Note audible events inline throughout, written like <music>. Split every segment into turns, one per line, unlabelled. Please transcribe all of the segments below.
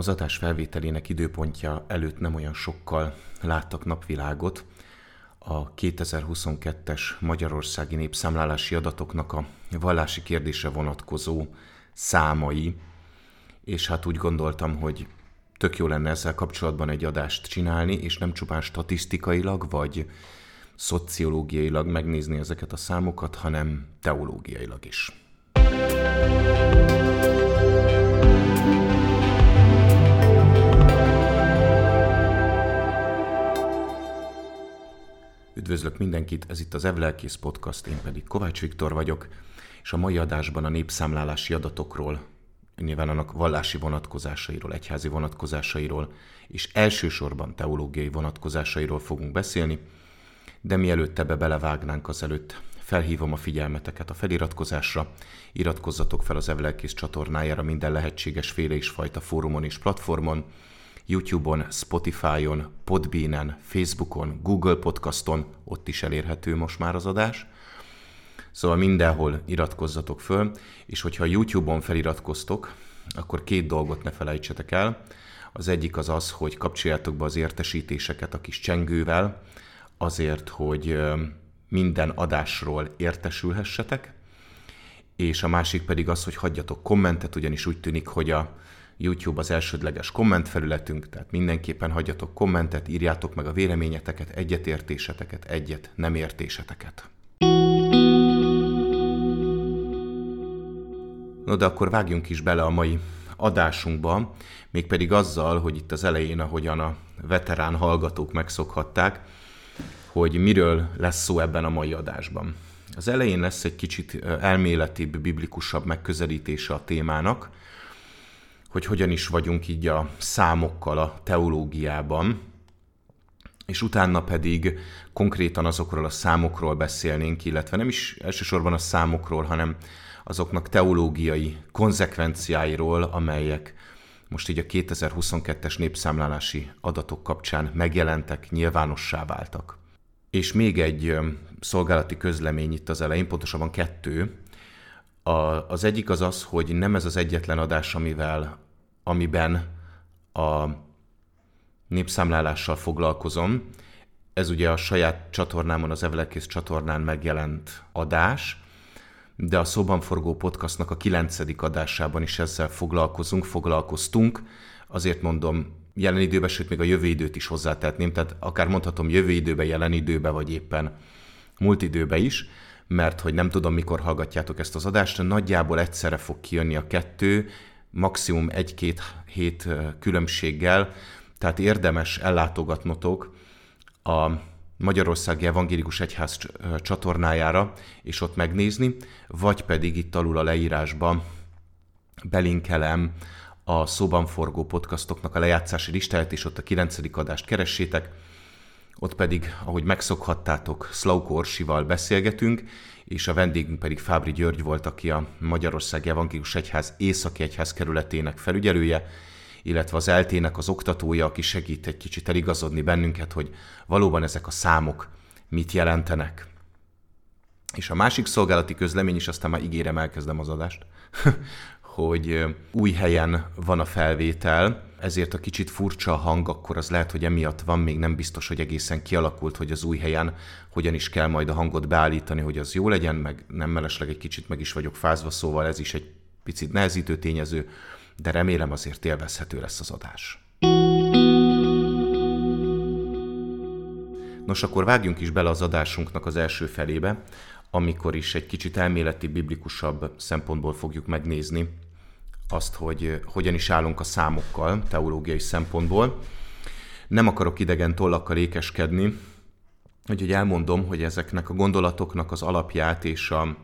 Az adás felvételének időpontja előtt nem olyan sokkal láttak napvilágot a 2022-es Magyarországi Népszámlálási adatoknak a vallási kérdésre vonatkozó számai, és hát úgy gondoltam, hogy tök jó lenne ezzel kapcsolatban egy adást csinálni, és nem csupán statisztikailag vagy szociológiailag megnézni ezeket a számokat, hanem teológiailag is. Üdvözlök mindenkit, ez itt az Evlelkész Podcast, én pedig Kovács Viktor vagyok, és a mai adásban a népszámlálási adatokról, nyilván annak vallási vonatkozásairól, egyházi vonatkozásairól, és elsősorban teológiai vonatkozásairól fogunk beszélni, de mielőtt ebbe belevágnánk azelőtt, felhívom a figyelmeteket a feliratkozásra, iratkozzatok fel az Evlelkész csatornájára minden lehetséges féle és fajta fórumon és platformon, YouTube-on, Spotify-on, Podbean-en, Facebookon, Google Podcaston, ott is elérhető most már az adás. Szóval mindenhol iratkozzatok föl, és hogyha YouTube-on feliratkoztok, akkor két dolgot ne felejtsetek el. Az egyik az az, hogy kapcsoljátok be az értesítéseket a kis csengővel, azért, hogy minden adásról értesülhessetek, és a másik pedig az, hogy hagyjatok kommentet, ugyanis úgy tűnik, hogy a YouTube az elsődleges kommentfelületünk, tehát mindenképpen hagyjatok kommentet, írjátok meg a véleményeteket, egyetértéseteket, egyet nem értéseteket. No de akkor vágjunk is bele a mai adásunkba, mégpedig azzal, hogy itt az elején, ahogyan a veterán hallgatók megszokhatták, hogy miről lesz szó ebben a mai adásban. Az elején lesz egy kicsit elméletibb, biblikusabb megközelítése a témának, hogy hogyan is vagyunk így a számokkal a teológiában, és utána pedig konkrétan azokról a számokról beszélnénk, illetve nem is elsősorban a számokról, hanem azoknak teológiai konzekvenciáiról, amelyek most így a 2022-es népszámlálási adatok kapcsán megjelentek, nyilvánossá váltak. És még egy szolgálati közlemény itt az elején, pontosabban kettő. A, az egyik az az, hogy nem ez az egyetlen adás, amivel, amiben a népszámlálással foglalkozom. Ez ugye a saját csatornámon, az Evlekész csatornán megjelent adás, de a Szóban Forgó podcastnak a kilencedik adásában is ezzel foglalkozunk, foglalkoztunk. Azért mondom jelen időben, sőt még a jövő időt is hozzátetném, tehát akár mondhatom jövő időben, jelen időben, vagy éppen múlt időben is, mert hogy nem tudom, mikor hallgatjátok ezt az adást, nagyjából egyszerre fog kijönni a kettő, maximum egy-két hét különbséggel, tehát érdemes ellátogatnotok a Magyarországi Evangélikus Egyház csatornájára, és ott megnézni, vagy pedig itt alul a leírásban belinkelem a szóban forgó podcastoknak a lejátszási listáját, és ott a 9. adást keressétek, ott pedig, ahogy megszokhattátok, Szlauk Orsival beszélgetünk, és a vendégünk pedig Fábri György volt, aki a Magyarországi Evangélikus Egyház Északi Egyház kerületének felügyelője, illetve az eltének az oktatója, aki segít egy kicsit eligazodni bennünket, hogy valóban ezek a számok mit jelentenek. És a másik szolgálati közlemény is, aztán már ígérem, elkezdem az adást, <laughs> hogy új helyen van a felvétel, ezért a kicsit furcsa a hang, akkor az lehet, hogy emiatt van, még nem biztos, hogy egészen kialakult, hogy az új helyen hogyan is kell majd a hangot beállítani, hogy az jó legyen, meg nem mellesleg egy kicsit meg is vagyok fázva, szóval ez is egy picit nehezítő tényező, de remélem azért élvezhető lesz az adás. Nos, akkor vágjunk is bele az adásunknak az első felébe, amikor is egy kicsit elméleti, biblikusabb szempontból fogjuk megnézni azt, hogy hogyan is állunk a számokkal teológiai szempontból. Nem akarok idegen tollakkal ékeskedni, úgyhogy elmondom, hogy ezeknek a gondolatoknak az alapját és a,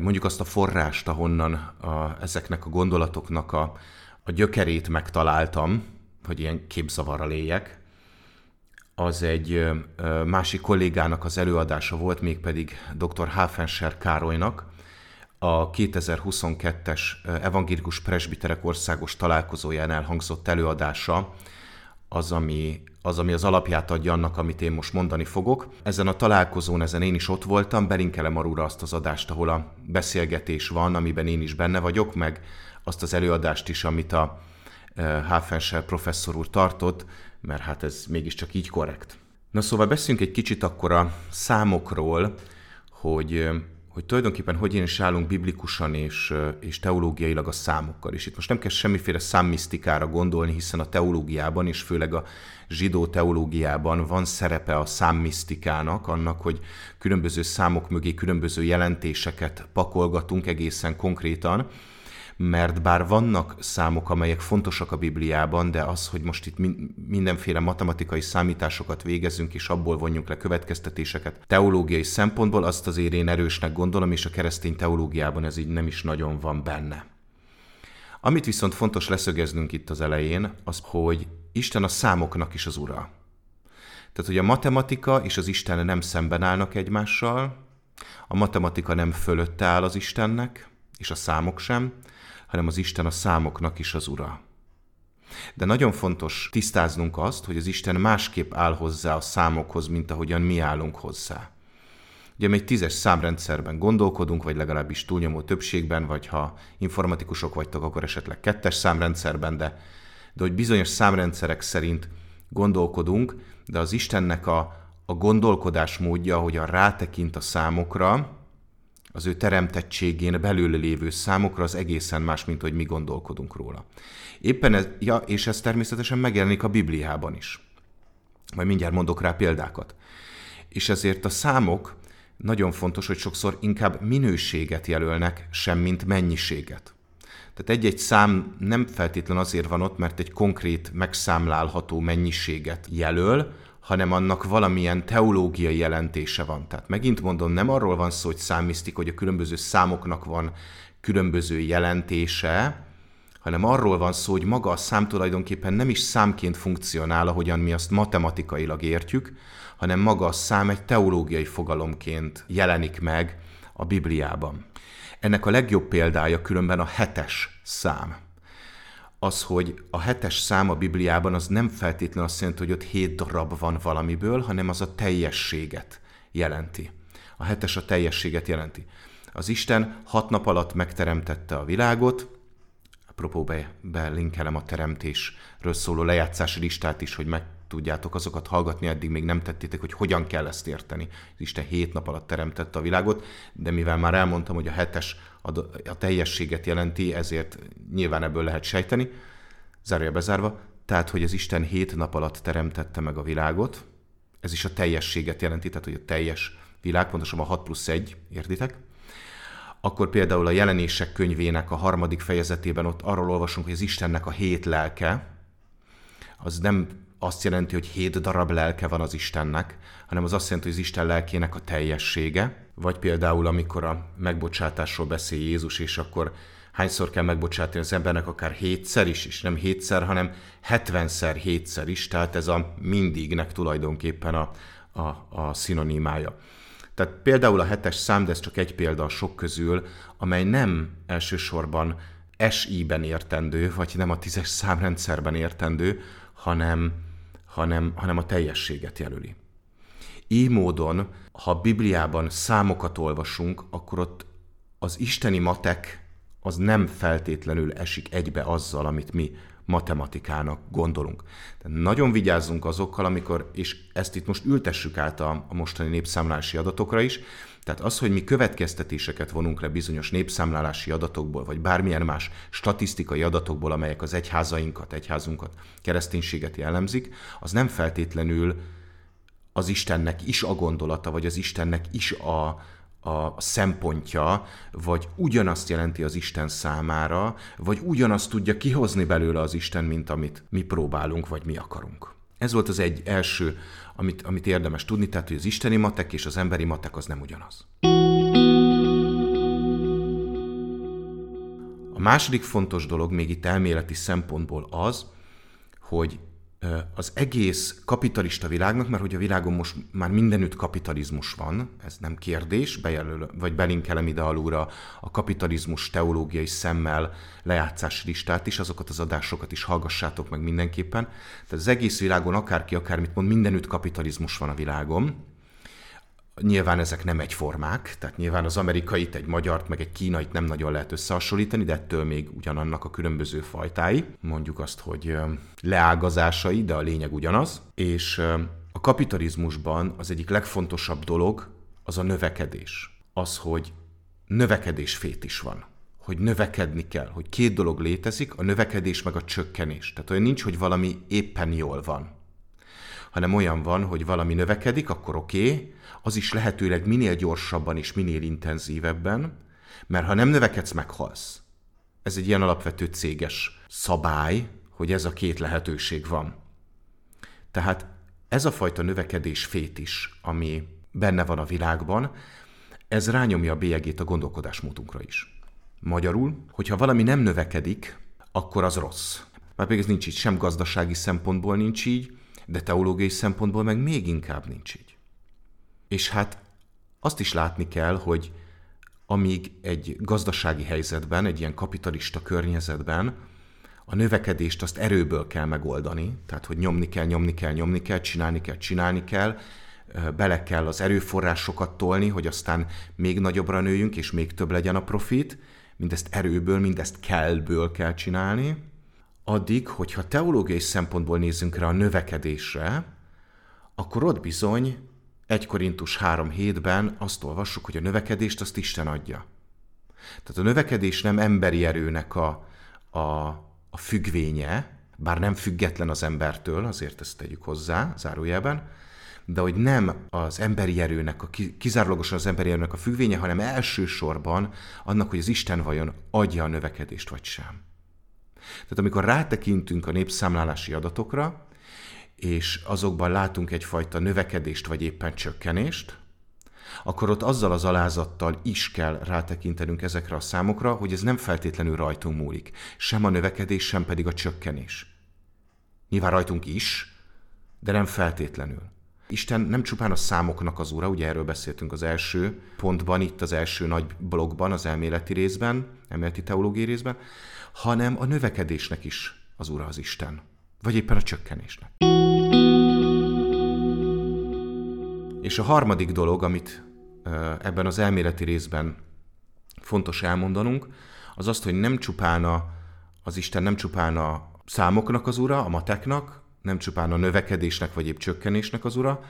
mondjuk azt a forrást, ahonnan a, ezeknek a gondolatoknak a, a gyökerét megtaláltam, hogy ilyen képzavarral éljek, az egy másik kollégának az előadása volt, mégpedig dr. Hafenscher Károlynak, a 2022-es Evangélikus Presbiterek Országos Találkozóján elhangzott előadása az ami, az, ami az alapját adja annak, amit én most mondani fogok. Ezen a találkozón, ezen én is ott voltam, belinkelem arra azt az adást, ahol a beszélgetés van, amiben én is benne vagyok, meg azt az előadást is, amit a Hafenschel professzor úr tartott, mert hát ez mégiscsak így korrekt. Na szóval beszéljünk egy kicsit akkor a számokról, hogy hogy tulajdonképpen hogy én is állunk biblikusan és, és teológiailag a számokkal. És itt most nem kell semmiféle számmisztikára gondolni, hiszen a teológiában, és főleg a zsidó teológiában van szerepe a számmisztikának, annak, hogy különböző számok mögé különböző jelentéseket pakolgatunk egészen konkrétan, mert bár vannak számok, amelyek fontosak a Bibliában, de az, hogy most itt mindenféle matematikai számításokat végezünk, és abból vonjunk le következtetéseket teológiai szempontból, azt azért én erősnek gondolom, és a keresztény teológiában ez így nem is nagyon van benne. Amit viszont fontos leszögeznünk itt az elején, az, hogy Isten a számoknak is az ura. Tehát, hogy a matematika és az Isten nem szemben állnak egymással, a matematika nem fölötte áll az Istennek, és a számok sem, hanem az Isten a számoknak is az ura. De nagyon fontos tisztáznunk azt, hogy az Isten másképp áll hozzá a számokhoz, mint ahogyan mi állunk hozzá. Ugye mi egy tízes számrendszerben gondolkodunk, vagy legalábbis túlnyomó többségben, vagy ha informatikusok vagytok, akkor esetleg kettes számrendszerben, de, de hogy bizonyos számrendszerek szerint gondolkodunk, de az Istennek a, a gondolkodás módja, hogy a rátekint a számokra, az ő teremtettségén belül lévő számokra az egészen más, mint hogy mi gondolkodunk róla. Éppen ez, ja, és ez természetesen megjelenik a Bibliában is. Majd mindjárt mondok rá példákat. És ezért a számok nagyon fontos, hogy sokszor inkább minőséget jelölnek, semmint mennyiséget. Tehát egy-egy szám nem feltétlen azért van ott, mert egy konkrét, megszámlálható mennyiséget jelöl, hanem annak valamilyen teológiai jelentése van. Tehát megint mondom, nem arról van szó, hogy számisztik, hogy a különböző számoknak van különböző jelentése, hanem arról van szó, hogy maga a szám tulajdonképpen nem is számként funkcionál, ahogyan mi azt matematikailag értjük, hanem maga a szám egy teológiai fogalomként jelenik meg a Bibliában. Ennek a legjobb példája különben a hetes szám az, hogy a hetes szám a Bibliában az nem feltétlenül azt jelenti, hogy ott hét darab van valamiből, hanem az a teljességet jelenti. A hetes a teljességet jelenti. Az Isten hat nap alatt megteremtette a világot, apropó be, belinkelem a teremtésről szóló lejátszási listát is, hogy meg tudjátok azokat hallgatni, eddig még nem tettétek, hogy hogyan kell ezt érteni. Isten hét nap alatt teremtette a világot, de mivel már elmondtam, hogy a hetes a, teljességet jelenti, ezért nyilván ebből lehet sejteni, zárja bezárva, tehát, hogy az Isten hét nap alatt teremtette meg a világot, ez is a teljességet jelenti, tehát, hogy a teljes világ, a 6 plusz 1, értitek? Akkor például a jelenések könyvének a harmadik fejezetében ott arról olvasunk, hogy az Istennek a hét lelke, az nem azt jelenti, hogy hét darab lelke van az Istennek, hanem az azt jelenti, hogy az Isten lelkének a teljessége, vagy például amikor a megbocsátásról beszél Jézus, és akkor hányszor kell megbocsátani az embernek, akár hétszer is, és nem hétszer, hanem hetvenszer hétszer is, tehát ez a mindignek tulajdonképpen a, a, a szinonimája. Tehát például a hetes szám, de ez csak egy példa a sok közül, amely nem elsősorban SI-ben értendő, vagy nem a tízes számrendszerben értendő, hanem hanem, hanem a teljességet jelöli. Így módon, ha a Bibliában számokat olvasunk, akkor ott az isteni matek az nem feltétlenül esik egybe azzal, amit mi matematikának gondolunk. De nagyon vigyázzunk azokkal, amikor, és ezt itt most ültessük át a, a mostani népszámlálási adatokra is, tehát az, hogy mi következtetéseket vonunk le bizonyos népszámlálási adatokból, vagy bármilyen más statisztikai adatokból, amelyek az egyházainkat, egyházunkat, kereszténységet jellemzik, az nem feltétlenül az Istennek is a gondolata, vagy az Istennek is a, a szempontja, vagy ugyanazt jelenti az Isten számára, vagy ugyanazt tudja kihozni belőle az Isten, mint amit mi próbálunk, vagy mi akarunk. Ez volt az egy első, amit, amit érdemes tudni, tehát hogy az isteni matek és az emberi matek az nem ugyanaz. A második fontos dolog még itt elméleti szempontból az, hogy az egész kapitalista világnak, mert hogy a világon most már mindenütt kapitalizmus van, ez nem kérdés, bejelöl, vagy belinkelem ide alulra a kapitalizmus teológiai szemmel lejátszási listát is, azokat az adásokat is hallgassátok meg mindenképpen. Tehát az egész világon akárki akármit mond, mindenütt kapitalizmus van a világon. Nyilván ezek nem egyformák, tehát nyilván az amerikait, egy magyart, meg egy kínait nem nagyon lehet összehasonlítani, de ettől még ugyanannak a különböző fajtái. Mondjuk azt, hogy leágazásai, de a lényeg ugyanaz. És a kapitalizmusban az egyik legfontosabb dolog az a növekedés. Az, hogy növekedés fét is van hogy növekedni kell, hogy két dolog létezik, a növekedés meg a csökkenés. Tehát olyan nincs, hogy valami éppen jól van, hanem olyan van, hogy valami növekedik, akkor oké, okay, az is lehetőleg minél gyorsabban és minél intenzívebben, mert ha nem növekedsz, meghalsz. Ez egy ilyen alapvető céges szabály, hogy ez a két lehetőség van. Tehát ez a fajta növekedés fétis, ami benne van a világban, ez rányomja a bélyegét a gondolkodásmódunkra is. Magyarul, hogyha valami nem növekedik, akkor az rossz. Már pedig ez nincs így, sem gazdasági szempontból nincs így, de teológiai szempontból meg még inkább nincs így. És hát azt is látni kell, hogy amíg egy gazdasági helyzetben, egy ilyen kapitalista környezetben a növekedést azt erőből kell megoldani, tehát hogy nyomni kell, nyomni kell, nyomni kell, csinálni kell, csinálni kell, bele kell az erőforrásokat tolni, hogy aztán még nagyobbra nőjünk, és még több legyen a profit, mindezt erőből, mindezt kellből kell csinálni, addig, hogyha teológiai szempontból nézzünk rá a növekedésre, akkor ott bizony 1 Korintus 3 hétben azt olvassuk, hogy a növekedést azt Isten adja. Tehát a növekedés nem emberi erőnek a, a, a függvénye, bár nem független az embertől, azért ezt tegyük hozzá, zárójelben, de hogy nem az emberi erőnek, a, kizárólagosan az emberi erőnek a függvénye, hanem elsősorban annak, hogy az Isten vajon adja a növekedést vagy sem. Tehát amikor rátekintünk a népszámlálási adatokra, és azokban látunk egyfajta növekedést vagy éppen csökkenést, akkor ott azzal az alázattal is kell rátekintenünk ezekre a számokra, hogy ez nem feltétlenül rajtunk múlik. Sem a növekedés, sem pedig a csökkenés. Nyilván rajtunk is, de nem feltétlenül. Isten nem csupán a számoknak az ura, ugye erről beszéltünk az első pontban, itt az első nagy blogban, az elméleti részben, elméleti teológiai részben, hanem a növekedésnek is az ura az Isten. Vagy éppen a csökkenésnek. És a harmadik dolog, amit ebben az elméleti részben fontos elmondanunk, az azt, hogy nem csupán a, az Isten nem csupán a számoknak az ura, a mateknak, nem csupán a növekedésnek vagy épp csökkenésnek az ura,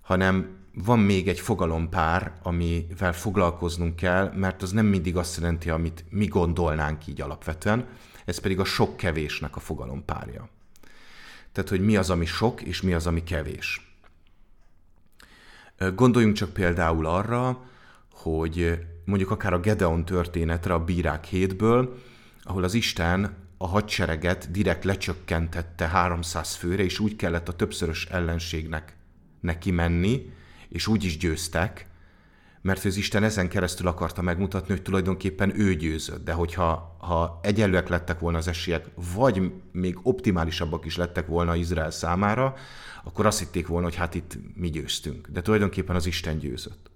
hanem van még egy fogalompár, amivel foglalkoznunk kell, mert az nem mindig azt jelenti, amit mi gondolnánk így alapvetően, ez pedig a sok-kevésnek a fogalompárja. Tehát, hogy mi az, ami sok, és mi az, ami kevés. Gondoljunk csak például arra, hogy mondjuk akár a Gedeon történetre a Bírák hétből, ahol az Isten a hadsereget direkt lecsökkentette 300 főre, és úgy kellett a többszörös ellenségnek neki menni, és úgy is győztek, mert az Isten ezen keresztül akarta megmutatni, hogy tulajdonképpen ő győzött. De hogyha ha egyenlőek lettek volna az esélyek, vagy még optimálisabbak is lettek volna Izrael számára, akkor azt hitték volna, hogy hát itt mi győztünk. De tulajdonképpen az Isten győzött.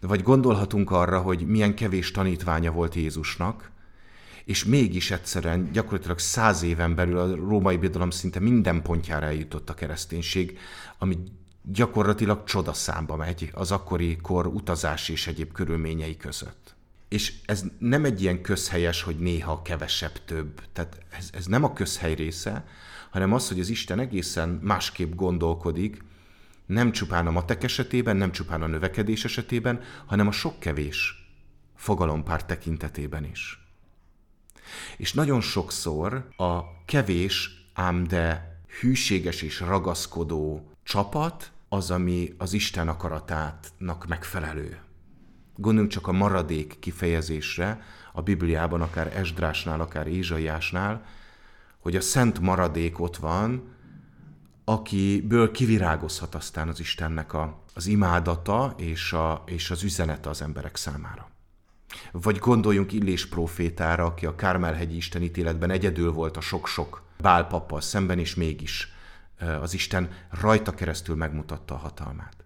Vagy gondolhatunk arra, hogy milyen kevés tanítványa volt Jézusnak, és mégis egyszerűen gyakorlatilag száz éven belül a római birodalom szinte minden pontjára eljutott a kereszténység, ami gyakorlatilag csodaszámba megy az akkori kor utazás és egyéb körülményei között. És ez nem egy ilyen közhelyes, hogy néha kevesebb több. Tehát ez, ez nem a közhely része, hanem az, hogy az Isten egészen másképp gondolkodik, nem csupán a matek esetében, nem csupán a növekedés esetében, hanem a sok-kevés fogalompár tekintetében is. És nagyon sokszor a kevés, ám de hűséges és ragaszkodó csapat az, ami az Isten akaratátnak megfelelő. Gondoljunk csak a maradék kifejezésre a Bibliában, akár Esdrásnál, akár Ézsaiásnál, hogy a szent maradék ott van, akiből kivirágozhat aztán az Istennek a, az imádata és, a, és az üzenete az emberek számára. Vagy gondoljunk Illés profétára, aki a Kármelhegyi istenítéletben egyedül volt a sok-sok bálpappal szemben, és mégis az Isten rajta keresztül megmutatta a hatalmát.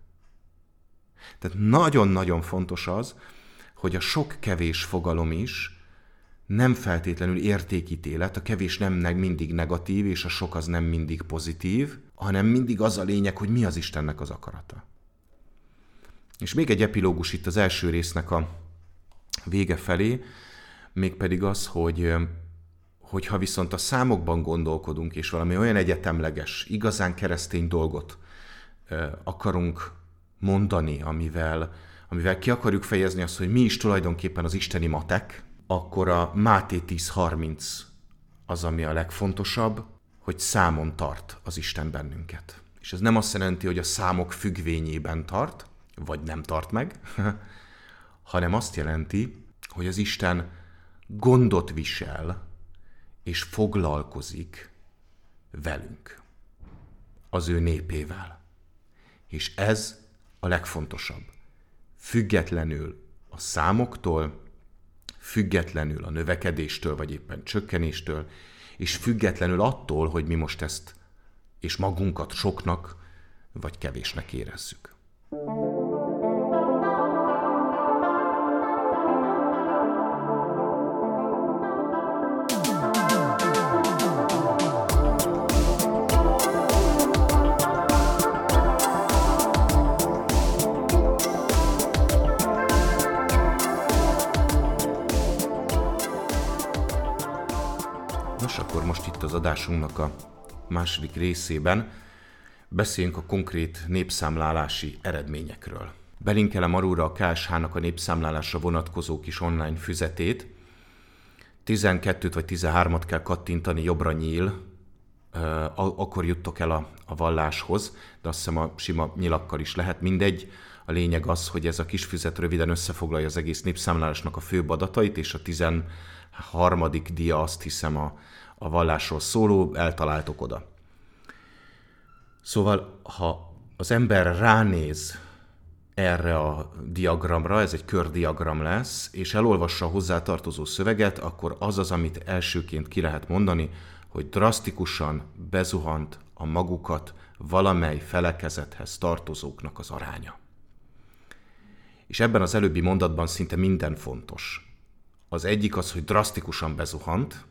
Tehát nagyon-nagyon fontos az, hogy a sok-kevés fogalom is nem feltétlenül értékítélet, a kevés nem mindig negatív, és a sok az nem mindig pozitív, hanem mindig az a lényeg, hogy mi az Istennek az akarata. És még egy epilógus itt az első résznek a vége felé, mégpedig az, hogy hogyha viszont a számokban gondolkodunk, és valami olyan egyetemleges, igazán keresztény dolgot akarunk mondani, amivel, amivel ki akarjuk fejezni azt, hogy mi is tulajdonképpen az isteni matek, akkor a Máté 10.30 az, ami a legfontosabb, hogy számon tart az Isten bennünket. És ez nem azt jelenti, hogy a számok függvényében tart, vagy nem tart meg, <laughs> hanem azt jelenti, hogy az Isten gondot visel és foglalkozik velünk, az ő népével. És ez a legfontosabb. Függetlenül a számoktól, függetlenül a növekedéstől, vagy éppen csökkenéstől, és függetlenül attól, hogy mi most ezt és magunkat soknak vagy kevésnek érezzük. Adásunknak a második részében beszéljünk a konkrét népszámlálási eredményekről. Belinkelem arra a KSH-nak a népszámlálásra vonatkozó kis online füzetét. 12-t vagy 13-at kell kattintani, jobbra nyíl, akkor juttok el a, a valláshoz, de azt hiszem a sima nyilakkal is lehet, mindegy. A lényeg az, hogy ez a kis füzet röviden összefoglalja az egész népszámlálásnak a főbb adatait, és a 13. dia azt hiszem a, a vallásról szóló, eltaláltok oda. Szóval, ha az ember ránéz erre a diagramra, ez egy kördiagram lesz, és elolvassa a hozzátartozó szöveget, akkor az az, amit elsőként ki lehet mondani, hogy drasztikusan bezuhant a magukat valamely felekezethez tartozóknak az aránya. És ebben az előbbi mondatban szinte minden fontos. Az egyik az, hogy drasztikusan bezuhant,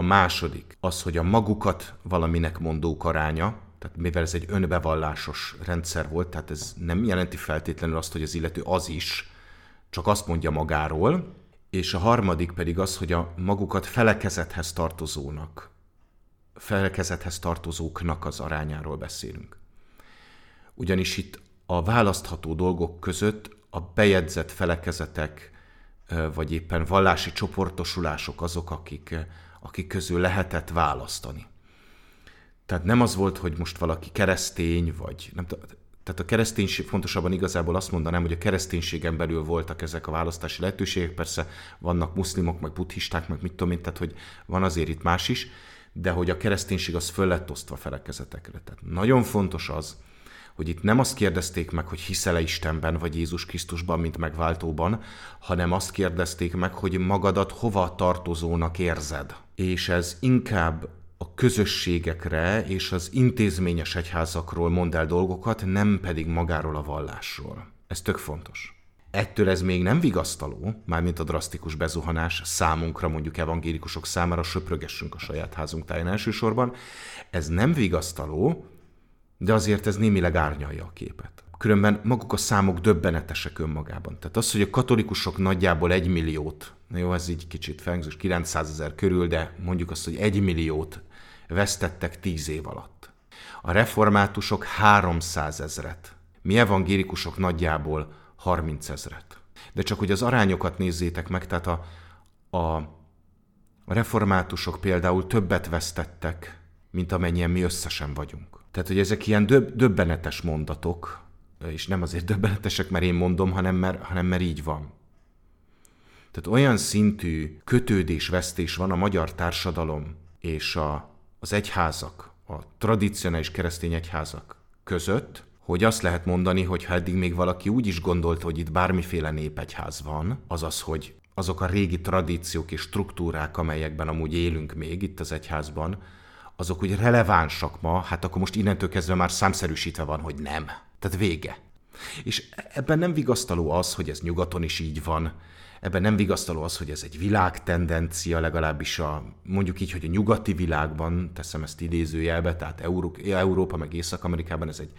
a második az, hogy a magukat valaminek mondók aránya, tehát mivel ez egy önbevallásos rendszer volt, tehát ez nem jelenti feltétlenül azt, hogy az illető az is, csak azt mondja magáról, és a harmadik pedig az, hogy a magukat felekezethez tartozónak, felekezethez tartozóknak az arányáról beszélünk. Ugyanis itt a választható dolgok között a bejegyzett felekezetek, vagy éppen vallási csoportosulások azok, akik akik közül lehetett választani. Tehát nem az volt, hogy most valaki keresztény, vagy nem tehát a kereszténység, fontosabban igazából azt mondanám, hogy a kereszténységen belül voltak ezek a választási lehetőségek, persze vannak muszlimok, meg buddhisták, meg mit tudom én, tehát hogy van azért itt más is, de hogy a kereszténység az föl lett osztva felekezetekre. Tehát nagyon fontos az, hogy itt nem azt kérdezték meg, hogy hiszel-e Istenben vagy Jézus Krisztusban, mint megváltóban, hanem azt kérdezték meg, hogy magadat hova tartozónak érzed. És ez inkább a közösségekre és az intézményes egyházakról mond el dolgokat, nem pedig magáról a vallásról. Ez tök fontos. Ettől ez még nem vigasztaló, mármint a drasztikus bezuhanás számunkra, mondjuk evangélikusok számára söprögessünk a saját házunk táján elsősorban. Ez nem vigasztaló, de azért ez némileg árnyalja a képet. Különben maguk a számok döbbenetesek önmagában. Tehát az, hogy a katolikusok nagyjából egy milliót, na jó, ez így kicsit felhangzós, 900 ezer körül, de mondjuk azt, hogy egy milliót vesztettek tíz év alatt. A reformátusok 300 ezret. Mi evangélikusok nagyjából 30 ezret. De csak hogy az arányokat nézzétek meg, tehát a, a reformátusok például többet vesztettek, mint amennyien mi összesen vagyunk. Tehát, hogy ezek ilyen döb- döbbenetes mondatok, és nem azért döbbenetesek, mert én mondom, hanem mert, hanem mert így van. Tehát olyan szintű kötődésvesztés van a magyar társadalom és a, az egyházak, a tradicionális keresztény egyházak között, hogy azt lehet mondani, hogy ha eddig még valaki úgy is gondolta, hogy itt bármiféle népegyház van, azaz, hogy azok a régi tradíciók és struktúrák, amelyekben amúgy élünk még itt az egyházban, azok úgy relevánsak ma, hát akkor most innentől kezdve már számszerűsítve van, hogy nem. Tehát vége. És ebben nem vigasztaló az, hogy ez nyugaton is így van, ebben nem vigasztaló az, hogy ez egy világtendencia, legalábbis a, mondjuk így, hogy a nyugati világban, teszem ezt idézőjelbe, tehát Euró- Európa meg Észak-Amerikában ez egy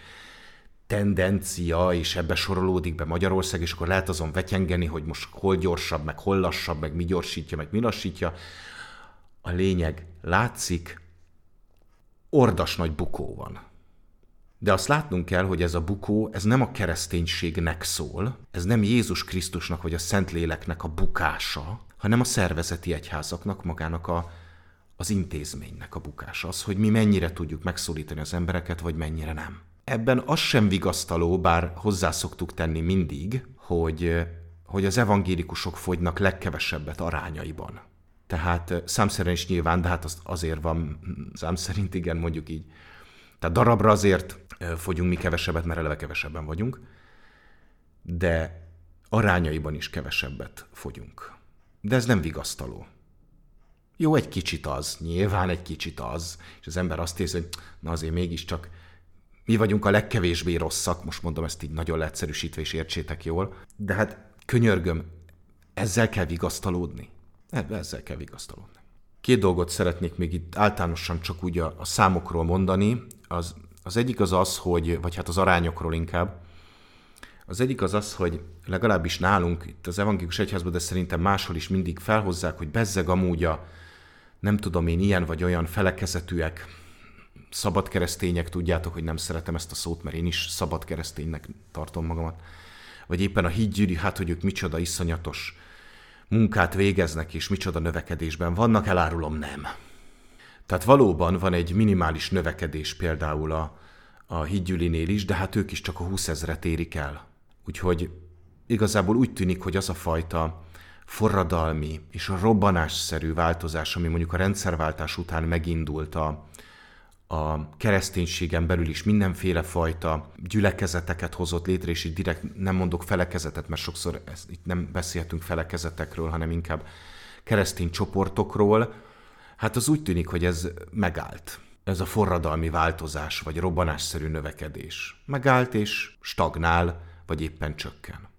tendencia, és ebbe sorolódik be Magyarország, és akkor lehet azon vetyengeni, hogy most hol gyorsabb, meg hol lassabb, meg mi gyorsítja, meg mi lassítja. A lényeg látszik, ordas nagy bukó van. De azt látnunk kell, hogy ez a bukó, ez nem a kereszténységnek szól, ez nem Jézus Krisztusnak vagy a Szentléleknek a bukása, hanem a szervezeti egyházaknak, magának a, az intézménynek a bukása. Az, hogy mi mennyire tudjuk megszólítani az embereket, vagy mennyire nem. Ebben az sem vigasztaló, bár hozzászoktuk tenni mindig, hogy, hogy az evangélikusok fogynak legkevesebbet arányaiban. Tehát számszerűen is nyilván, de hát az azért van, szám szerint igen, mondjuk így. Tehát darabra azért fogyunk mi kevesebbet, mert eleve kevesebben vagyunk, de arányaiban is kevesebbet fogyunk. De ez nem vigasztaló. Jó, egy kicsit az, nyilván egy kicsit az, és az ember azt érzi, hogy na azért mégiscsak mi vagyunk a legkevésbé rosszak, most mondom ezt így nagyon leegyszerűsítve, és értsétek jól, de hát könyörgöm, ezzel kell vigasztalódni. Ezzel kell vigasztalódni. Két dolgot szeretnék még itt általánosan csak úgy a, a számokról mondani. Az, az egyik az az, hogy, vagy hát az arányokról inkább, az egyik az az, hogy legalábbis nálunk, itt az evangélikus egyházban, de szerintem máshol is mindig felhozzák, hogy bezzeg amúgy a, nem tudom én, ilyen vagy olyan felekezetűek, szabad keresztények, tudjátok, hogy nem szeretem ezt a szót, mert én is szabad kereszténynek tartom magamat. Vagy éppen a hídgyűri, hát hogy ők micsoda iszonyatos munkát végeznek, és micsoda növekedésben vannak, elárulom nem. Tehát valóban van egy minimális növekedés például a, a hídgyűlinél is, de hát ők is csak a 20 ezret érik el. Úgyhogy igazából úgy tűnik, hogy az a fajta forradalmi és a robbanásszerű változás, ami mondjuk a rendszerváltás után megindult a, a kereszténységen belül is mindenféle fajta gyülekezeteket hozott létre, és így direkt nem mondok felekezetet, mert sokszor ezt, itt nem beszélhetünk felekezetekről, hanem inkább keresztény csoportokról, hát az úgy tűnik, hogy ez megállt. Ez a forradalmi változás, vagy robbanásszerű növekedés. Megállt és stagnál, vagy éppen csökken.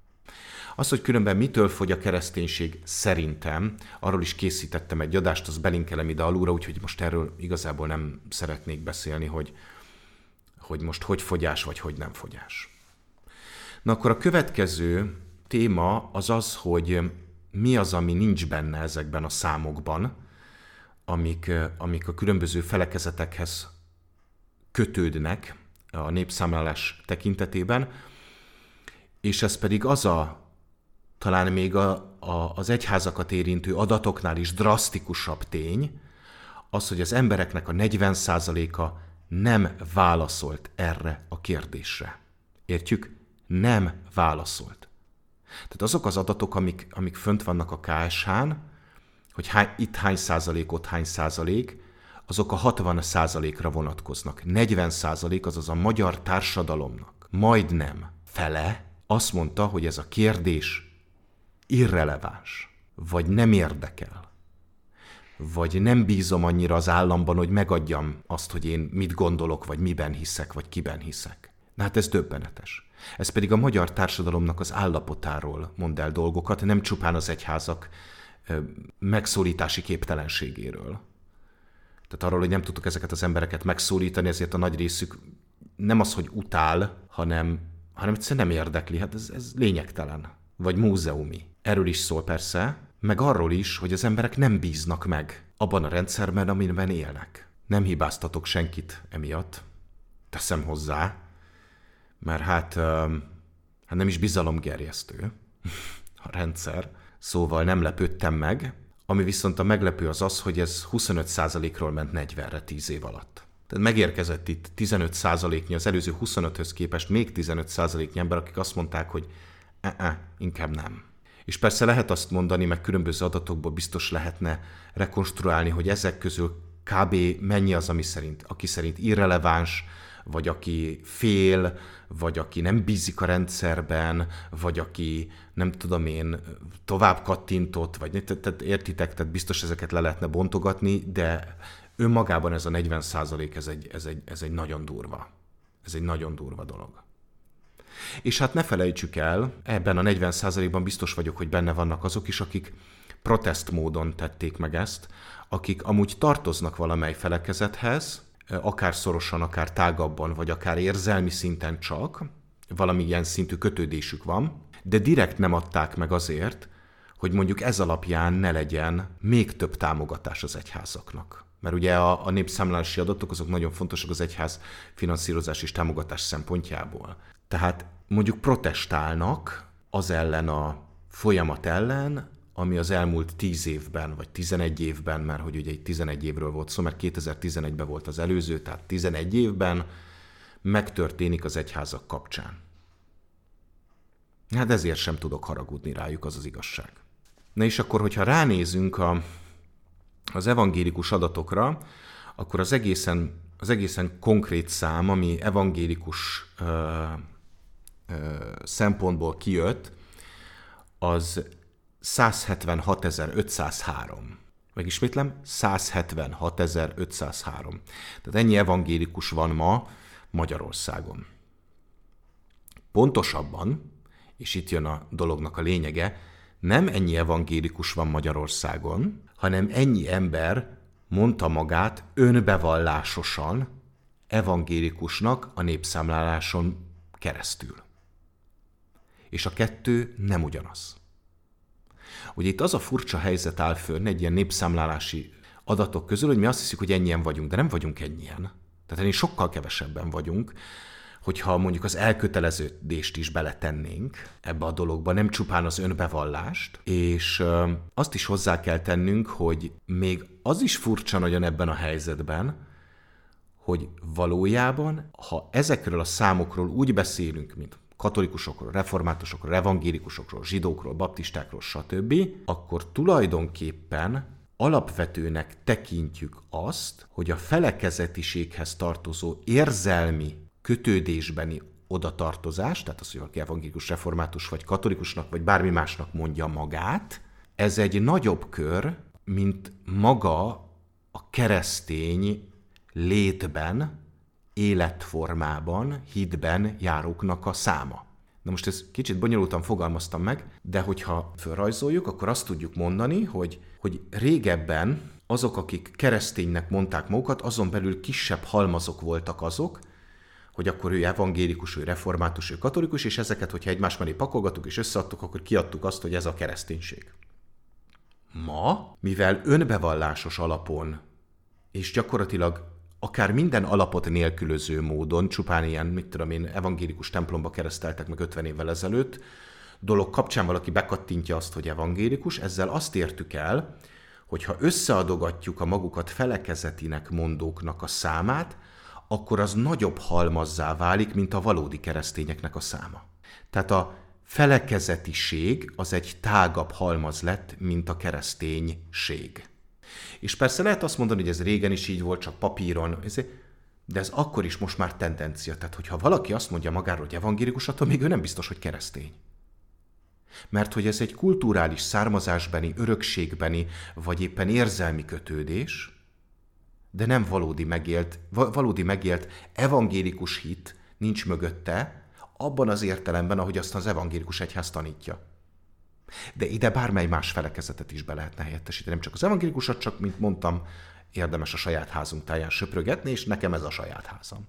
Az, hogy különben mitől fogy a kereszténység szerintem, arról is készítettem egy adást, az belinkelem ide alulra, úgyhogy most erről igazából nem szeretnék beszélni, hogy, hogy most hogy fogyás, vagy hogy nem fogyás. Na akkor a következő téma az az, hogy mi az, ami nincs benne ezekben a számokban, amik, amik a különböző felekezetekhez kötődnek a népszámlálás tekintetében, és ez pedig az a talán még a, a, az egyházakat érintő adatoknál is drasztikusabb tény, az, hogy az embereknek a 40%-a nem válaszolt erre a kérdésre. Értjük? Nem válaszolt. Tehát azok az adatok, amik, amik fönt vannak a KSH-n, hogy hány, itt hány százalék, ott hány százalék, azok a 60 százalékra vonatkoznak. 40 százalék, azaz a magyar társadalomnak majdnem fele azt mondta, hogy ez a kérdés irreleváns, vagy nem érdekel, vagy nem bízom annyira az államban, hogy megadjam azt, hogy én mit gondolok, vagy miben hiszek, vagy kiben hiszek. Na hát ez döbbenetes. Ez pedig a magyar társadalomnak az állapotáról mond el dolgokat, nem csupán az egyházak megszólítási képtelenségéről. Tehát arról, hogy nem tudtuk ezeket az embereket megszólítani, ezért a nagy részük nem az, hogy utál, hanem, hanem egyszerűen nem érdekli. Hát ez, ez lényegtelen. Vagy múzeumi. Erről is szól persze, meg arról is, hogy az emberek nem bíznak meg abban a rendszerben, amiben élnek. Nem hibáztatok senkit emiatt, teszem hozzá, mert hát, hát nem is bizalomgerjesztő <laughs> a rendszer, szóval nem lepődtem meg, ami viszont a meglepő az az, hogy ez 25%-ról ment 40-re 10 év alatt. Tehát megérkezett itt 15%-nyi, az előző 25-höz képest még 15%-nyi ember, akik azt mondták, hogy e-e, inkább nem. És persze lehet azt mondani, meg különböző adatokból biztos lehetne rekonstruálni, hogy ezek közül kb. mennyi az, ami szerint, aki szerint irreleváns, vagy aki fél, vagy aki nem bízik a rendszerben, vagy aki nem tudom én tovább kattintott, vagy tehát értitek, tehát biztos ezeket le lehetne bontogatni, de önmagában ez a 40 százalék, ez egy, ez, egy, ez egy nagyon durva. Ez egy nagyon durva dolog. És hát ne felejtsük el, ebben a 40%-ban biztos vagyok, hogy benne vannak azok is, akik protest módon tették meg ezt, akik amúgy tartoznak valamely felekezethez, akár szorosan, akár tágabban, vagy akár érzelmi szinten csak, valamilyen szintű kötődésük van, de direkt nem adták meg azért, hogy mondjuk ez alapján ne legyen még több támogatás az egyházaknak. Mert ugye a, a népszámlálási adatok azok nagyon fontosak az egyház finanszírozás és támogatás szempontjából. Tehát mondjuk protestálnak az ellen a folyamat ellen, ami az elmúlt 10 évben, vagy 11 évben, mert hogy ugye egy 11 évről volt szó, mert 2011-ben volt az előző, tehát 11 évben megtörténik az egyházak kapcsán. Hát ezért sem tudok haragudni rájuk, az az igazság. Na és akkor, hogyha ránézünk a, az evangélikus adatokra, akkor az egészen, az egészen konkrét szám, ami evangélikus ö, ö, szempontból kijött, az 176.503. Megismétlem, 176.503. Tehát ennyi evangélikus van ma Magyarországon. Pontosabban, és itt jön a dolognak a lényege, nem ennyi evangélikus van Magyarországon, hanem ennyi ember mondta magát önbevallásosan evangélikusnak a népszámláláson keresztül. És a kettő nem ugyanaz. Ugye itt az a furcsa helyzet áll fönn egy ilyen népszámlálási adatok közül, hogy mi azt hiszük, hogy ennyien vagyunk, de nem vagyunk ennyien. Tehát ennél sokkal kevesebben vagyunk, hogyha mondjuk az elköteleződést is beletennénk ebbe a dologba, nem csupán az önbevallást, és azt is hozzá kell tennünk, hogy még az is furcsa nagyon ebben a helyzetben, hogy valójában, ha ezekről a számokról úgy beszélünk, mint katolikusokról, reformátusokról, evangélikusokról, zsidókról, baptistákról, stb., akkor tulajdonképpen alapvetőnek tekintjük azt, hogy a felekezetiséghez tartozó érzelmi kötődésbeni odatartozás, tehát az, hogy valaki evangélikus, református, vagy katolikusnak, vagy bármi másnak mondja magát, ez egy nagyobb kör, mint maga a keresztény létben, életformában, hitben járóknak a száma. Na most ez kicsit bonyolultan fogalmaztam meg, de hogyha felrajzoljuk, akkor azt tudjuk mondani, hogy, hogy régebben azok, akik kereszténynek mondták magukat, azon belül kisebb halmazok voltak azok, hogy akkor ő evangélikus, ő református, ő katolikus, és ezeket, hogyha egymás mellé pakolgattuk és összeadtuk, akkor kiadtuk azt, hogy ez a kereszténység. Ma, mivel önbevallásos alapon, és gyakorlatilag akár minden alapot nélkülöző módon, csupán ilyen, mit tudom én, evangélikus templomba kereszteltek meg 50 évvel ezelőtt, dolog kapcsán valaki bekattintja azt, hogy evangélikus, ezzel azt értük el, hogy ha összeadogatjuk a magukat felekezetinek mondóknak a számát, akkor az nagyobb halmazzá válik, mint a valódi keresztényeknek a száma. Tehát a felekezetiség az egy tágabb halmaz lett, mint a kereszténység. És persze lehet azt mondani, hogy ez régen is így volt, csak papíron, de ez akkor is most már tendencia. Tehát, hogyha valaki azt mondja magáról, hogy evangélikus, attól még ő nem biztos, hogy keresztény. Mert hogy ez egy kulturális származásbeni, örökségbeni, vagy éppen érzelmi kötődés, de nem valódi megélt, valódi megélt evangélikus hit nincs mögötte, abban az értelemben, ahogy azt az evangélikus egyház tanítja. De ide bármely más felekezetet is be lehetne helyettesíteni, nem csak az evangélikusat, csak, mint mondtam, érdemes a saját házunk táján söprögetni, és nekem ez a saját házam.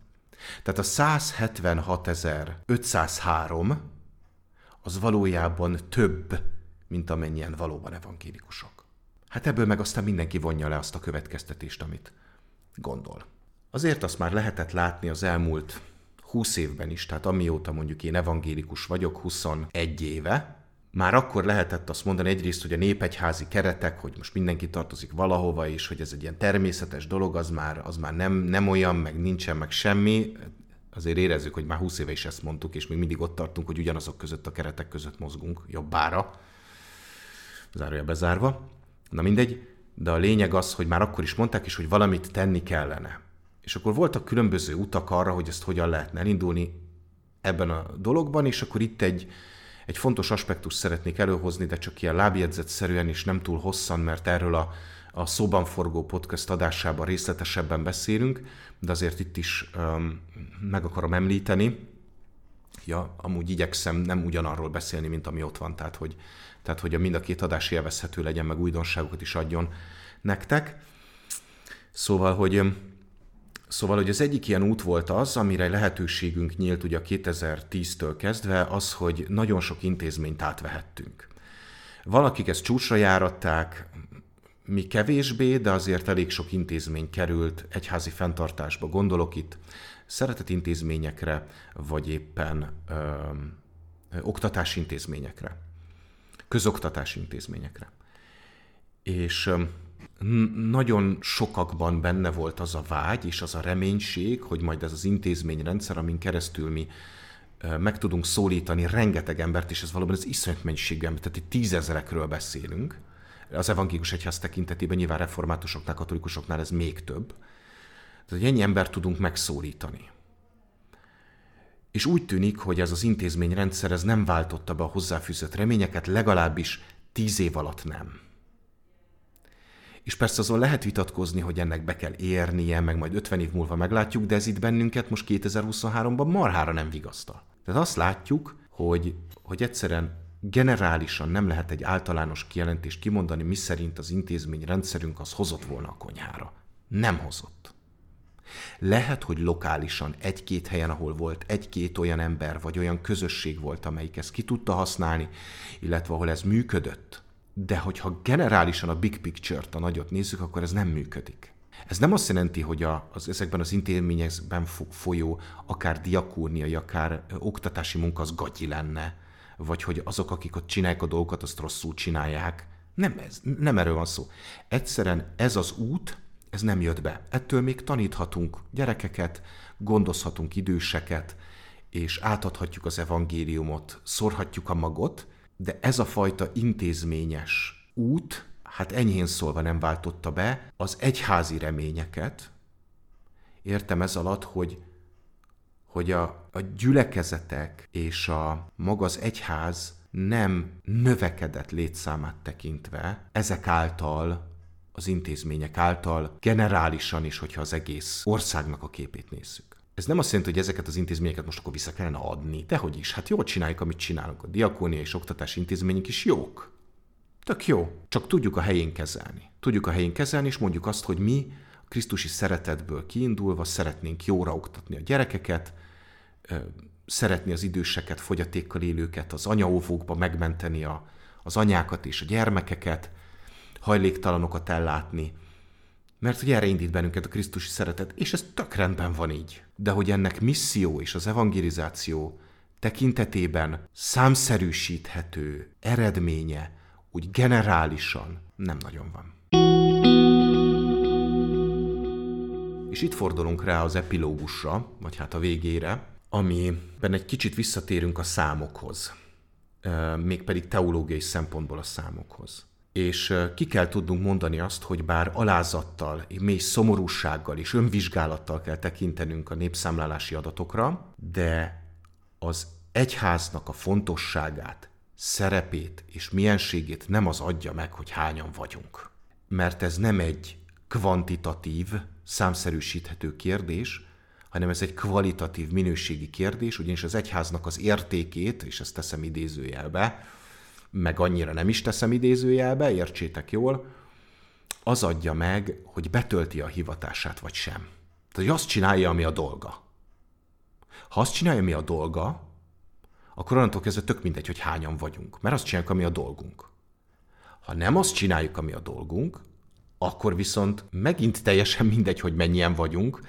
Tehát a 176.503 az valójában több, mint amennyien valóban evangélikusok. Hát ebből meg aztán mindenki vonja le azt a következtetést, amit gondol. Azért azt már lehetett látni az elmúlt 20 évben is, tehát amióta mondjuk én evangélikus vagyok, 21 éve, már akkor lehetett azt mondani egyrészt, hogy a népegyházi keretek, hogy most mindenki tartozik valahova, és hogy ez egy ilyen természetes dolog, az már, az már nem, nem olyan, meg nincsen, meg semmi. Azért érezzük, hogy már 20 éve is ezt mondtuk, és még mindig ott tartunk, hogy ugyanazok között a keretek között mozgunk, jobbára, zárója bezárva. Na mindegy, de a lényeg az, hogy már akkor is mondták is, hogy valamit tenni kellene. És akkor voltak különböző utak arra, hogy ezt hogyan lehetne elindulni ebben a dologban, és akkor itt egy, egy fontos aspektus szeretnék előhozni, de csak ilyen lábjegyzetszerűen és nem túl hosszan, mert erről a, a szóban forgó podcast adásában részletesebben beszélünk, de azért itt is um, meg akarom említeni. Ja, amúgy igyekszem nem ugyanarról beszélni, mint ami ott van, tehát hogy, tehát hogy a mind a két adás élvezhető legyen, meg újdonságokat is adjon nektek. Szóval, hogy Szóval, hogy az egyik ilyen út volt az, amire lehetőségünk nyílt ugye 2010-től kezdve, az, hogy nagyon sok intézményt átvehettünk. Valakik ezt csúcsra járatták, mi kevésbé, de azért elég sok intézmény került egyházi fenntartásba. Gondolok itt szeretett intézményekre, vagy éppen ö, ö, oktatási intézményekre, közoktatási intézményekre. És ö, nagyon sokakban benne volt az a vágy és az a reménység, hogy majd ez az intézményrendszer, amin keresztül mi meg tudunk szólítani rengeteg embert, és ez valóban az iszonyat mennyiségű ember, tehát itt tízezerekről beszélünk. Az evangélikus egyház tekintetében nyilván reformátusoknál, katolikusoknál ez még több. Tehát, hogy ennyi embert tudunk megszólítani. És úgy tűnik, hogy ez az intézményrendszer ez nem váltotta be a hozzáfűzött reményeket, legalábbis tíz év alatt nem. És persze azon lehet vitatkozni, hogy ennek be kell érnie, meg majd 50 év múlva meglátjuk, de ez itt bennünket most 2023-ban marhára nem vigasztal. Tehát azt látjuk, hogy, hogy egyszerűen generálisan nem lehet egy általános kijelentést kimondani, mi szerint az intézmény rendszerünk az hozott volna a konyhára. Nem hozott. Lehet, hogy lokálisan egy-két helyen, ahol volt egy-két olyan ember, vagy olyan közösség volt, amelyik ezt ki tudta használni, illetve ahol ez működött, de hogyha generálisan a big picture-t, a nagyot nézzük, akkor ez nem működik. Ez nem azt jelenti, hogy a, az, ezekben az intézményekben folyó akár diakóniai, akár oktatási munka az gagyi lenne, vagy hogy azok, akik ott csinálják a dolgokat, azt rosszul csinálják. Nem, ez, nem erről van szó. Egyszerűen ez az út, ez nem jött be. Ettől még taníthatunk gyerekeket, gondozhatunk időseket, és átadhatjuk az evangéliumot, szorhatjuk a magot, de ez a fajta intézményes út, hát enyhén szólva nem váltotta be az egyházi reményeket. Értem ez alatt, hogy, hogy a, a gyülekezetek és a maga az egyház nem növekedett létszámát tekintve, ezek által, az intézmények által generálisan is, hogyha az egész országnak a képét nézzük. Ez nem azt jelenti, hogy ezeket az intézményeket most akkor vissza kellene adni. Dehogy is, hát jól csináljuk, amit csinálunk. A diakónia és oktatási intézmények is jók. Tök jó. Csak tudjuk a helyén kezelni. Tudjuk a helyén kezelni, és mondjuk azt, hogy mi a Krisztusi szeretetből kiindulva szeretnénk jóra oktatni a gyerekeket, szeretni az időseket, fogyatékkal élőket, az anyaóvókba megmenteni a, az anyákat és a gyermekeket, hajléktalanokat ellátni, mert hogy erre indít bennünket a Krisztusi szeretet, és ez tök rendben van így. De hogy ennek misszió és az evangelizáció tekintetében számszerűsíthető eredménye úgy generálisan nem nagyon van. És itt fordulunk rá az epilógusra, vagy hát a végére, amiben egy kicsit visszatérünk a számokhoz, mégpedig teológiai szempontból a számokhoz és ki kell tudnunk mondani azt, hogy bár alázattal, mély szomorúsággal és önvizsgálattal kell tekintenünk a népszámlálási adatokra, de az egyháznak a fontosságát, szerepét és mienségét nem az adja meg, hogy hányan vagyunk. Mert ez nem egy kvantitatív, számszerűsíthető kérdés, hanem ez egy kvalitatív, minőségi kérdés, ugyanis az egyháznak az értékét, és ezt teszem idézőjelbe, meg annyira nem is teszem idézőjelbe, értsétek jól, az adja meg, hogy betölti a hivatását, vagy sem. Tehát, hogy azt csinálja, ami a dolga. Ha azt csinálja, ami a dolga, akkor onnantól kezdve tök mindegy, hogy hányan vagyunk, mert azt csináljuk, ami a dolgunk. Ha nem azt csináljuk, ami a dolgunk, akkor viszont megint teljesen mindegy, hogy mennyien vagyunk,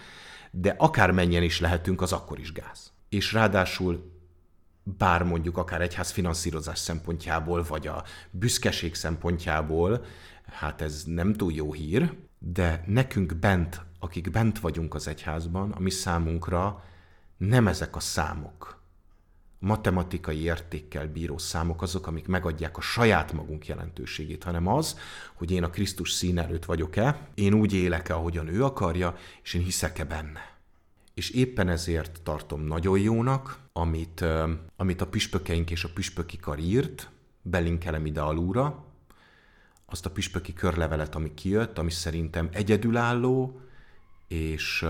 de akár mennyien is lehetünk, az akkor is gáz. És ráadásul bár mondjuk akár egyház finanszírozás szempontjából, vagy a büszkeség szempontjából, hát ez nem túl jó hír, de nekünk bent, akik bent vagyunk az egyházban, a mi számunkra nem ezek a számok, matematikai értékkel bíró számok azok, amik megadják a saját magunk jelentőségét, hanem az, hogy én a Krisztus szín előtt vagyok-e, én úgy élek-e, ahogyan ő akarja, és én hiszek-e benne. És éppen ezért tartom nagyon jónak, amit, amit a püspökeink és a püspöki kar írt, belinkelem ide alulra, azt a püspöki körlevelet, ami kijött, ami szerintem egyedülálló, és,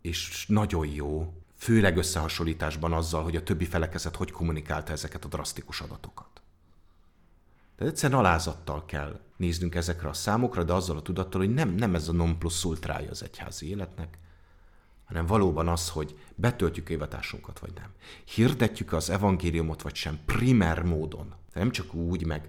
és nagyon jó, főleg összehasonlításban azzal, hogy a többi felekezet hogy kommunikálta ezeket a drasztikus adatokat. Tehát egyszerűen alázattal kell néznünk ezekre a számokra, de azzal a tudattal, hogy nem, nem ez a non plus ultrája az egyházi életnek, hanem valóban az, hogy betöltjük hivatásunkat, vagy nem. Hirdetjük az evangéliumot, vagy sem, primer módon. Nem csak úgy, meg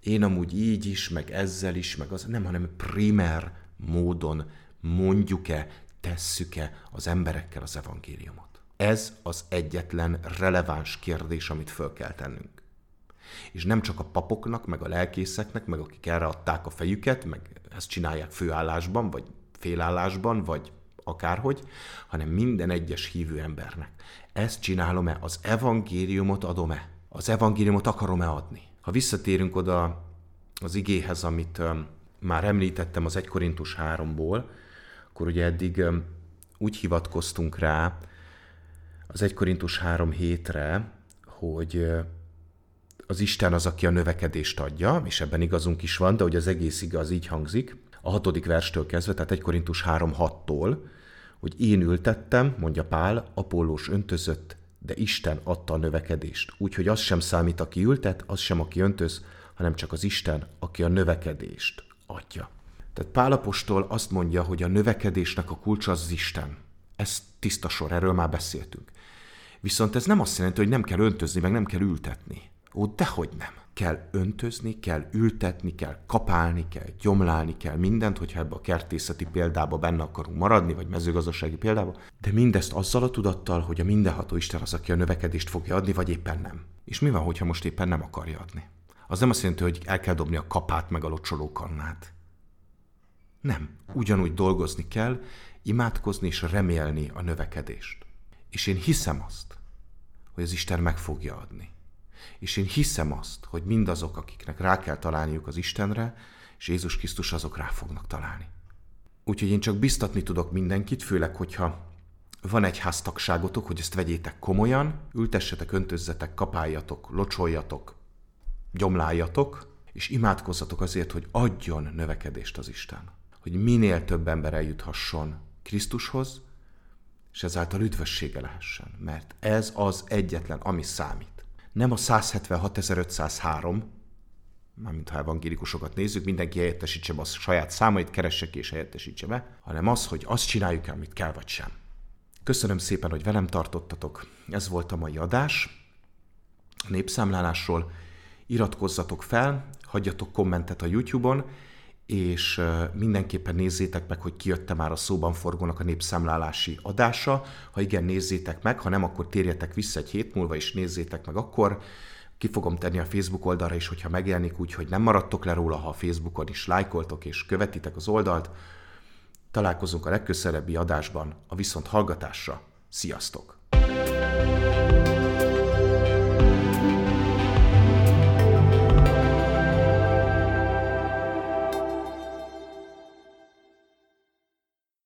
én amúgy így is, meg ezzel is, meg az, nem, hanem primer módon mondjuk-e, tesszük-e az emberekkel az evangéliumot. Ez az egyetlen releváns kérdés, amit föl kell tennünk. És nem csak a papoknak, meg a lelkészeknek, meg akik erre adták a fejüket, meg ezt csinálják főállásban, vagy félállásban, vagy akárhogy, hanem minden egyes hívő embernek. Ezt csinálom-e? Az evangéliumot adom-e? Az evangéliumot akarom-e adni? Ha visszatérünk oda az igéhez, amit már említettem az 1 Korintus 3-ból, akkor ugye eddig úgy hivatkoztunk rá az 1 Korintus 3 hétre, hogy az Isten az, aki a növekedést adja, és ebben igazunk is van, de hogy az egész igaz így hangzik, a hatodik verstől kezdve, tehát 1 Korintus 3.6-tól, hogy én ültettem, mondja Pál, Apollós öntözött, de Isten adta a növekedést. Úgyhogy az sem számít, aki ültet, az sem, aki öntöz, hanem csak az Isten, aki a növekedést adja. Tehát Pálapostól azt mondja, hogy a növekedésnek a kulcsa az, Isten. Ez tiszta sor, erről már beszéltünk. Viszont ez nem azt jelenti, hogy nem kell öntözni, meg nem kell ültetni. Ó, dehogy nem. Kell öntözni, kell ültetni, kell kapálni, kell gyomlálni, kell mindent, hogyha ebbe a kertészeti példába benne akarunk maradni, vagy mezőgazdasági példába, de mindezt azzal a tudattal, hogy a mindenható Isten az, aki a növekedést fogja adni, vagy éppen nem. És mi van, hogyha most éppen nem akarja adni? Az nem azt jelenti, hogy el kell dobni a kapát meg a locsolókannát. Nem. Ugyanúgy dolgozni kell, imádkozni és remélni a növekedést. És én hiszem azt, hogy az Isten meg fogja adni. És én hiszem azt, hogy mindazok, akiknek rá kell találniuk az Istenre, és Jézus Krisztus azok rá fognak találni. Úgyhogy én csak biztatni tudok mindenkit, főleg, hogyha van egy háztagságotok, hogy ezt vegyétek komolyan, ültessetek, öntözzetek, kapáljatok, locsoljatok, gyomláljatok, és imádkozzatok azért, hogy adjon növekedést az Isten. Hogy minél több ember eljuthasson Krisztushoz, és ezáltal üdvössége lehessen. Mert ez az egyetlen, ami számít nem a 176.503, mármint ha evangélikusokat nézzük, mindenki helyettesítse be a saját számait, keresse ki és helyettesítse be, hanem az, hogy azt csináljuk el, amit kell vagy sem. Köszönöm szépen, hogy velem tartottatok. Ez volt a mai adás a népszámlálásról. Iratkozzatok fel, hagyjatok kommentet a YouTube-on, és mindenképpen nézzétek meg, hogy kijött már a szóban forgónak a népszámlálási adása. Ha igen, nézzétek meg, ha nem, akkor térjetek vissza egy hét múlva, és nézzétek meg akkor. Ki fogom tenni a Facebook oldalra is, hogyha megjelenik úgy, hogy nem maradtok le róla, ha a Facebookon is lájkoltok és követitek az oldalt. Találkozunk a legközelebbi adásban, a viszont hallgatásra. Sziasztok! thank you